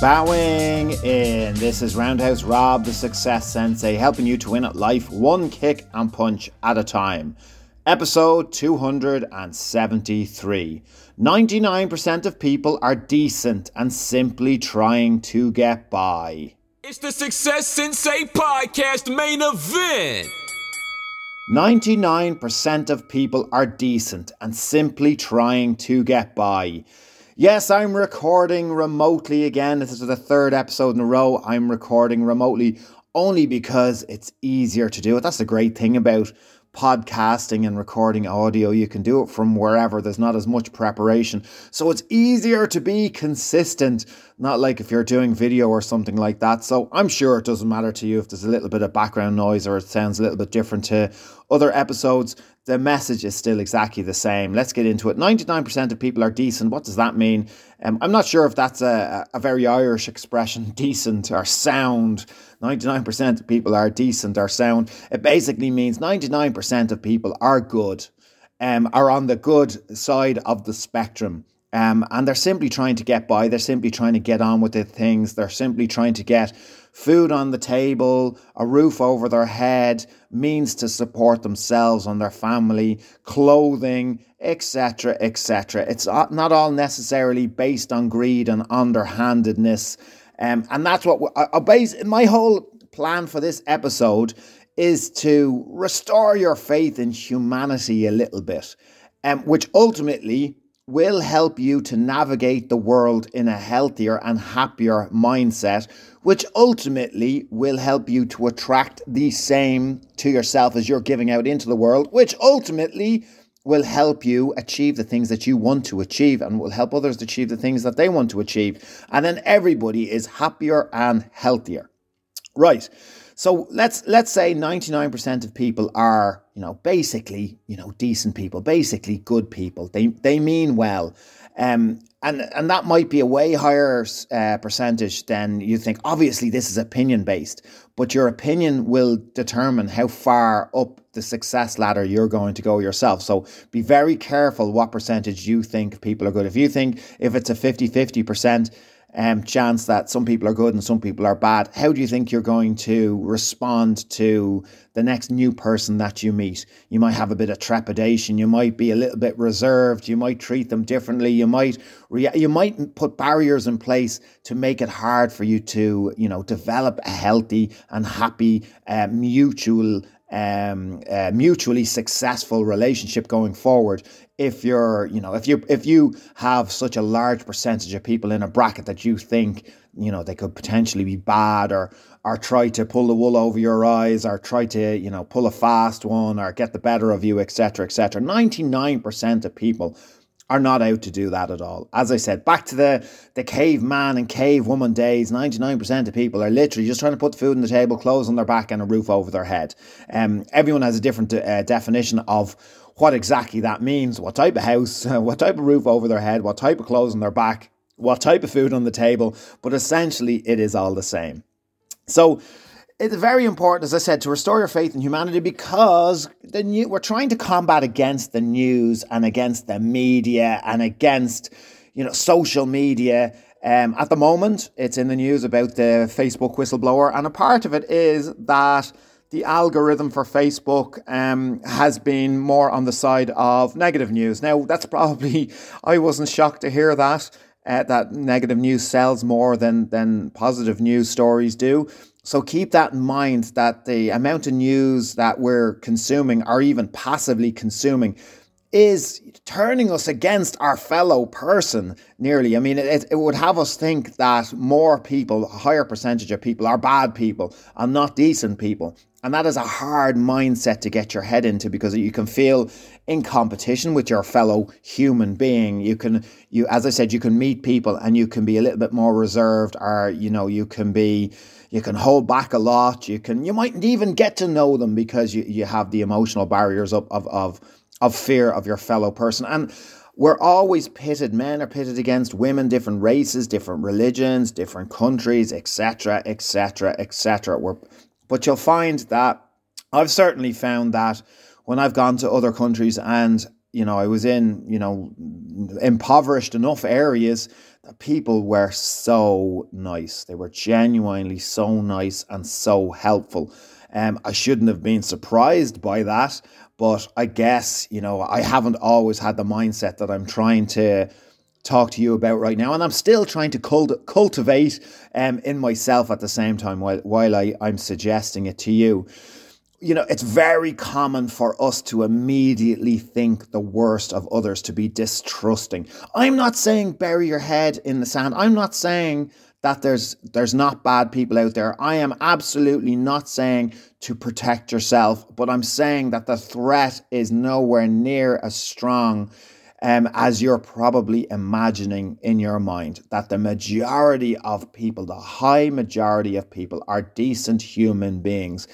Bowing in. This is Roundhouse Rob, the Success Sensei, helping you to win at life one kick and punch at a time. Episode 273. 99% of people are decent and simply trying to get by. It's the Success Sensei Podcast main event. 99% of people are decent and simply trying to get by. Yes, I'm recording remotely again. This is the third episode in a row I'm recording remotely only because it's easier to do it. That's the great thing about podcasting and recording audio. You can do it from wherever. There's not as much preparation. So it's easier to be consistent, not like if you're doing video or something like that. So I'm sure it doesn't matter to you if there's a little bit of background noise or it sounds a little bit different to other episodes the message is still exactly the same. Let's get into it. 99% of people are decent. What does that mean? Um, I'm not sure if that's a, a very Irish expression, decent or sound. 99% of people are decent or sound. It basically means 99% of people are good, um, are on the good side of the spectrum. Um, and they're simply trying to get by. They're simply trying to get on with the things. They're simply trying to get food on the table, a roof over their head, means to support themselves and their family, clothing, etc., etc. It's not all necessarily based on greed and underhandedness. Um, and that's what I, I base my whole plan for this episode is to restore your faith in humanity a little bit, um, which ultimately will help you to navigate the world in a healthier and happier mindset, which ultimately will help you to attract the same to yourself as you're giving out into the world, which ultimately will help you achieve the things that you want to achieve and will help others achieve the things that they want to achieve. And then everybody is happier and healthier. Right. So let's let's say 99% of people are, you know, basically, you know, decent people, basically good people. They they mean well. Um, and and that might be a way higher uh, percentage than you think. Obviously, this is opinion based, but your opinion will determine how far up the success ladder you're going to go yourself. So be very careful what percentage you think people are good. If you think if it's a 50 50 percent, um, chance that some people are good and some people are bad. How do you think you're going to respond to the next new person that you meet? You might have a bit of trepidation. You might be a little bit reserved. You might treat them differently. You might rea- you might put barriers in place to make it hard for you to you know develop a healthy and happy uh, mutual um, uh, mutually successful relationship going forward if you're you know if you if you have such a large percentage of people in a bracket that you think you know they could potentially be bad or or try to pull the wool over your eyes or try to you know pull a fast one or get the better of you etc etc 99% of people are not out to do that at all. As I said, back to the, the caveman and cavewoman days, 99% of people are literally just trying to put food on the table, clothes on their back, and a roof over their head. Um, everyone has a different uh, definition of what exactly that means, what type of house, what type of roof over their head, what type of clothes on their back, what type of food on the table, but essentially it is all the same. So, it's very important, as I said, to restore your faith in humanity because the new, we're trying to combat against the news and against the media and against, you know, social media. Um, at the moment, it's in the news about the Facebook whistleblower, and a part of it is that the algorithm for Facebook um, has been more on the side of negative news. Now, that's probably, I wasn't shocked to hear that. Uh, that negative news sells more than than positive news stories do. So keep that in mind that the amount of news that we're consuming or even passively consuming is turning us against our fellow person nearly. I mean, it, it would have us think that more people, a higher percentage of people, are bad people and not decent people. And that is a hard mindset to get your head into because you can feel in competition with your fellow human being. You can, you, as I said, you can meet people and you can be a little bit more reserved or, you know, you can be, you can hold back a lot. You can you might even get to know them because you, you have the emotional barriers of, of of of fear of your fellow person. And we're always pitted. Men are pitted against women, different races, different religions, different countries, etc., etc., etc. But you'll find that I've certainly found that when I've gone to other countries and you know I was in you know impoverished enough areas that people were so nice. They were genuinely so nice and so helpful. Um, I shouldn't have been surprised by that, but I guess, you know, I haven't always had the mindset that I'm trying to talk to you about right now. And I'm still trying to cult- cultivate um, in myself at the same time while, while I, I'm suggesting it to you. You know, it's very common for us to immediately think the worst of others, to be distrusting. I'm not saying bury your head in the sand. I'm not saying that there's there's not bad people out there. I am absolutely not saying to protect yourself, but I'm saying that the threat is nowhere near as strong um, as you're probably imagining in your mind. That the majority of people, the high majority of people, are decent human beings.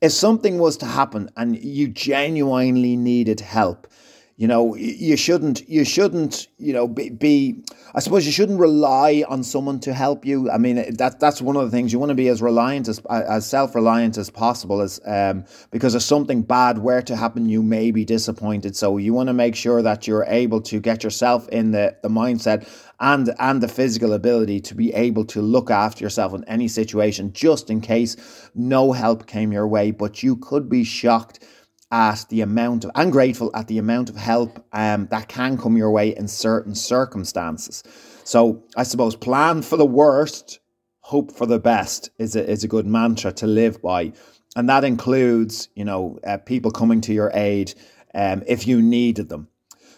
If something was to happen and you genuinely needed help, you know you shouldn't you shouldn't you know be, be, i suppose you shouldn't rely on someone to help you. I mean that that's one of the things. You want to be as reliant as as self-reliant as possible as um because if something bad were to happen you may be disappointed. So you want to make sure that you're able to get yourself in the the mindset and and the physical ability to be able to look after yourself in any situation just in case no help came your way. But you could be shocked at the amount of, and grateful at the amount of help um, that can come your way in certain circumstances. So I suppose plan for the worst, hope for the best is a, is a good mantra to live by. And that includes, you know, uh, people coming to your aid um, if you needed them.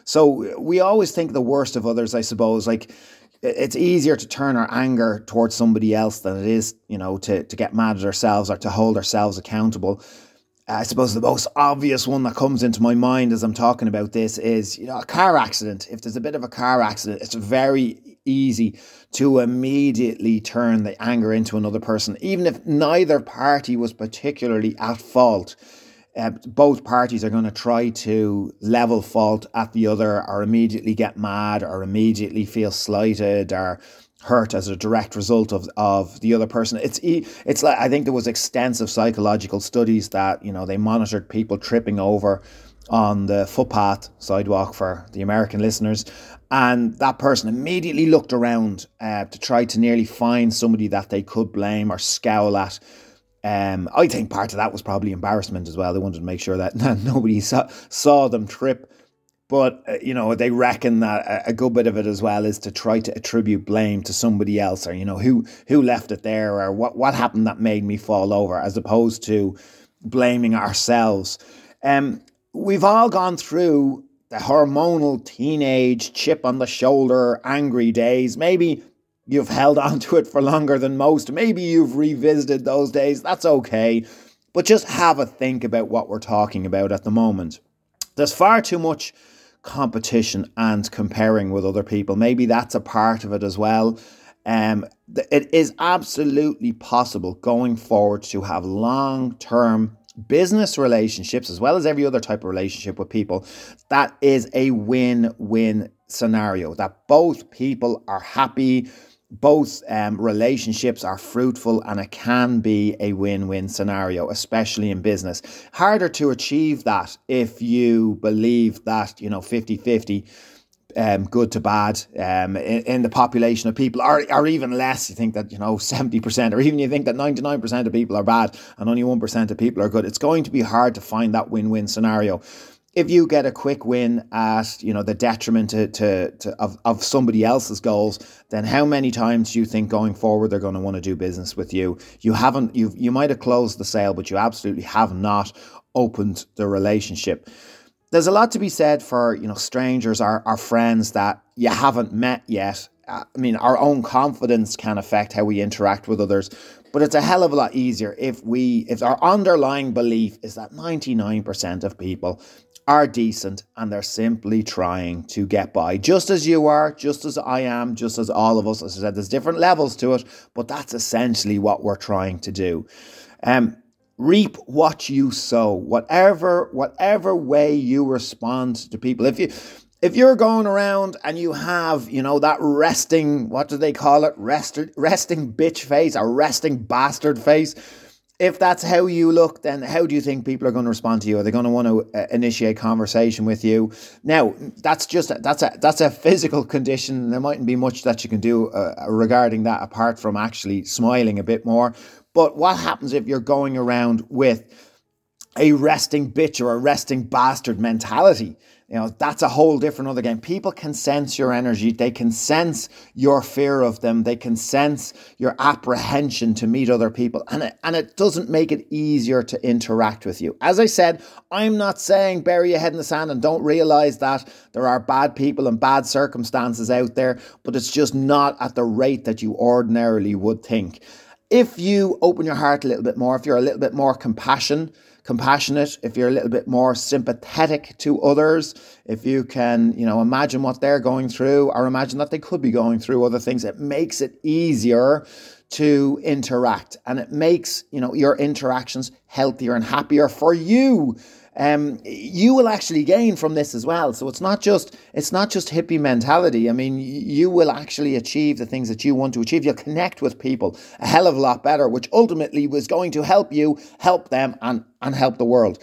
So we always think the worst of others, I suppose. Like it's easier to turn our anger towards somebody else than it is, you know, to, to get mad at ourselves or to hold ourselves accountable. I suppose the most obvious one that comes into my mind as I'm talking about this is, you know, a car accident. If there's a bit of a car accident, it's very easy to immediately turn the anger into another person, even if neither party was particularly at fault. Uh, both parties are going to try to level fault at the other, or immediately get mad, or immediately feel slighted, or hurt as a direct result of, of the other person. It's it's like I think there was extensive psychological studies that you know they monitored people tripping over on the footpath sidewalk for the American listeners, and that person immediately looked around uh, to try to nearly find somebody that they could blame or scowl at. Um, I think part of that was probably embarrassment as well. They wanted to make sure that nobody saw, saw them trip. But, uh, you know, they reckon that a, good bit of it as well is to try to attribute blame to somebody else or, you know, who, who left it there or what, what happened that made me fall over as opposed to blaming ourselves. Um, we've all gone through the hormonal teenage chip on the shoulder, angry days. Maybe you've held on to it for longer than most. Maybe you've revisited those days. That's okay. But just have a think about what we're talking about at the moment. There's far too much competition and comparing with other people. Maybe that's a part of it as well. Um, it is absolutely possible going forward to have long term business relationships as well as every other type of relationship with people. That is a win win scenario that both people are happy both um, relationships are fruitful and it can be a win win scenario, especially in business. Harder to achieve that if you believe that, you know, 50 50. Um, good to bad um, in, in, the population of people, or, or even less. You think that, you know, 70%, or even you think that 99% of people are bad and only 1% of people are good. It's going to be hard to find that win win scenario if you get a quick win at you know the detriment to, to, to, of, of somebody else's goals then how many times do you think going forward they're going to want to do business with you? You haven't you you might have closed the sale but you absolutely have not opened the relationship. There's a lot to be said for you know strangers our, our friends that you haven't met yet. Uh, I mean, our own confidence can affect how we interact with others, but it's a hell of a lot easier if we, if our underlying belief is that 99% of people are decent and they're simply trying to get by. Just as you are, just as I am, just as all of us. As I said, there's different levels to it, but that's essentially what we're trying to do. Um, reap what you sow. Whatever, whatever way you respond to people. If you if you're going around and you have, you know, that resting, what do they call it? Rest, resting bitch face, a resting bastard face if that's how you look, then how do you think people are going to respond to you? Are they going to want to uh, initiate conversation with you? Now, that's just a, that's a that's a physical condition. There mightn't be much that you can do uh, regarding that apart from actually smiling a bit more. But what happens if you're going around with a resting bitch or a resting bastard mentality? You know that's a whole different other game. People can sense your energy. They can sense your fear of them. They can sense your apprehension to meet other people. And it, and it doesn't make it easier to interact with you. As i said i'm not saying bury your head in the sand and don't realize that there are bad people and bad circumstances out there but it's just not at the rate that you ordinarily would think. If you open your heart a little bit more if you're a little bit more compassion compassionate, if you're a little bit more sympathetic to others, if you can, you know, imagine what they're going through or imagine that they could be going through other things, it makes it easier to interact and it makes, you know, your interactions healthier and happier for you um, you will actually gain from this as well. So it's not just it's not just hippie mentality. I mean, you will actually achieve the things that you want to achieve. You'll connect with people a hell of a lot better, which ultimately was going to help you, help them, and and help the world.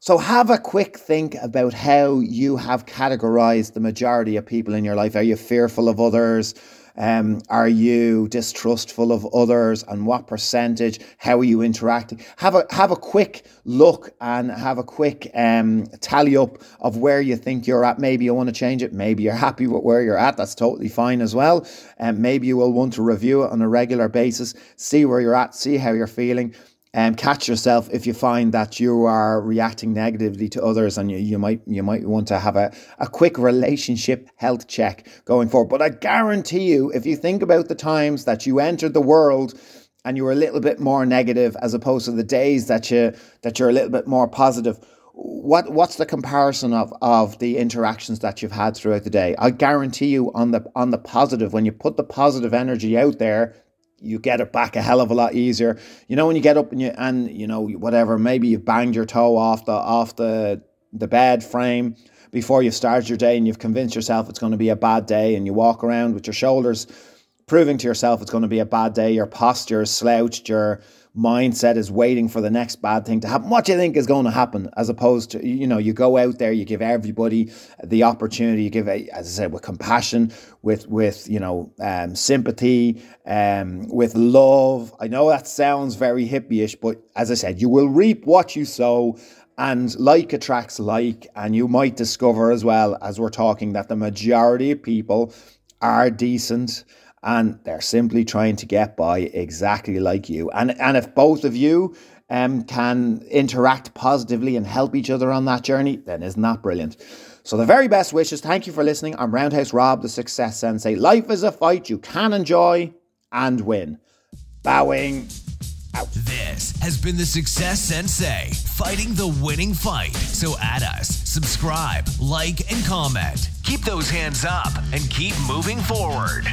So have a quick think about how you have categorized the majority of people in your life. Are you fearful of others? Um, are you distrustful of others and what percentage? How are you interacting? Have a have a quick look and have a quick um, tally up of where you think you're at. Maybe you want to change it. Maybe you're happy with where you're at. That's totally fine as well. And um, maybe you will want to review it on a regular basis. See where you're at. See how you're feeling um, catch yourself if you find that you are reacting negatively to others and you, you might you might want to have a, a quick relationship health check going forward. But I guarantee you, if you think about the times that you entered the world and you were a little bit more negative as opposed to the days that you that you're a little bit more positive, what what's the comparison of of the interactions that you've had throughout the day? I guarantee you on the on the positive, when you put the positive energy out there, you get it back a hell of a lot easier. You know when you get up and you and you know whatever maybe you've banged your toe off the off the the bed frame before you start your day and you've convinced yourself it's going to be a bad day and you walk around with your shoulders proving to yourself it's going to be a bad day. Your posture is slouched. Your mindset is waiting for the next bad thing to happen. What do you think is going to happen? As opposed to, you know, you go out there, you give everybody the opportunity, you give, as I said, with compassion, with, with you know, um, sympathy, um, with love. I know that sounds very hippie-ish, but as I said, you will reap what you sow and like attracts like, and you might discover as well as we're talking that the majority of people are decent and they're simply trying to get by exactly like you. And and if both of you um, can interact positively and help each other on that journey, then isn't that brilliant? So the very best wishes. Thank you for listening. I'm Roundhouse Rob, the Success Sensei. Life is a fight you can enjoy and win. Bowing. Out. This has been the Success Sensei, fighting the winning fight. So add us, subscribe, like, and comment. Keep those hands up and keep moving forward.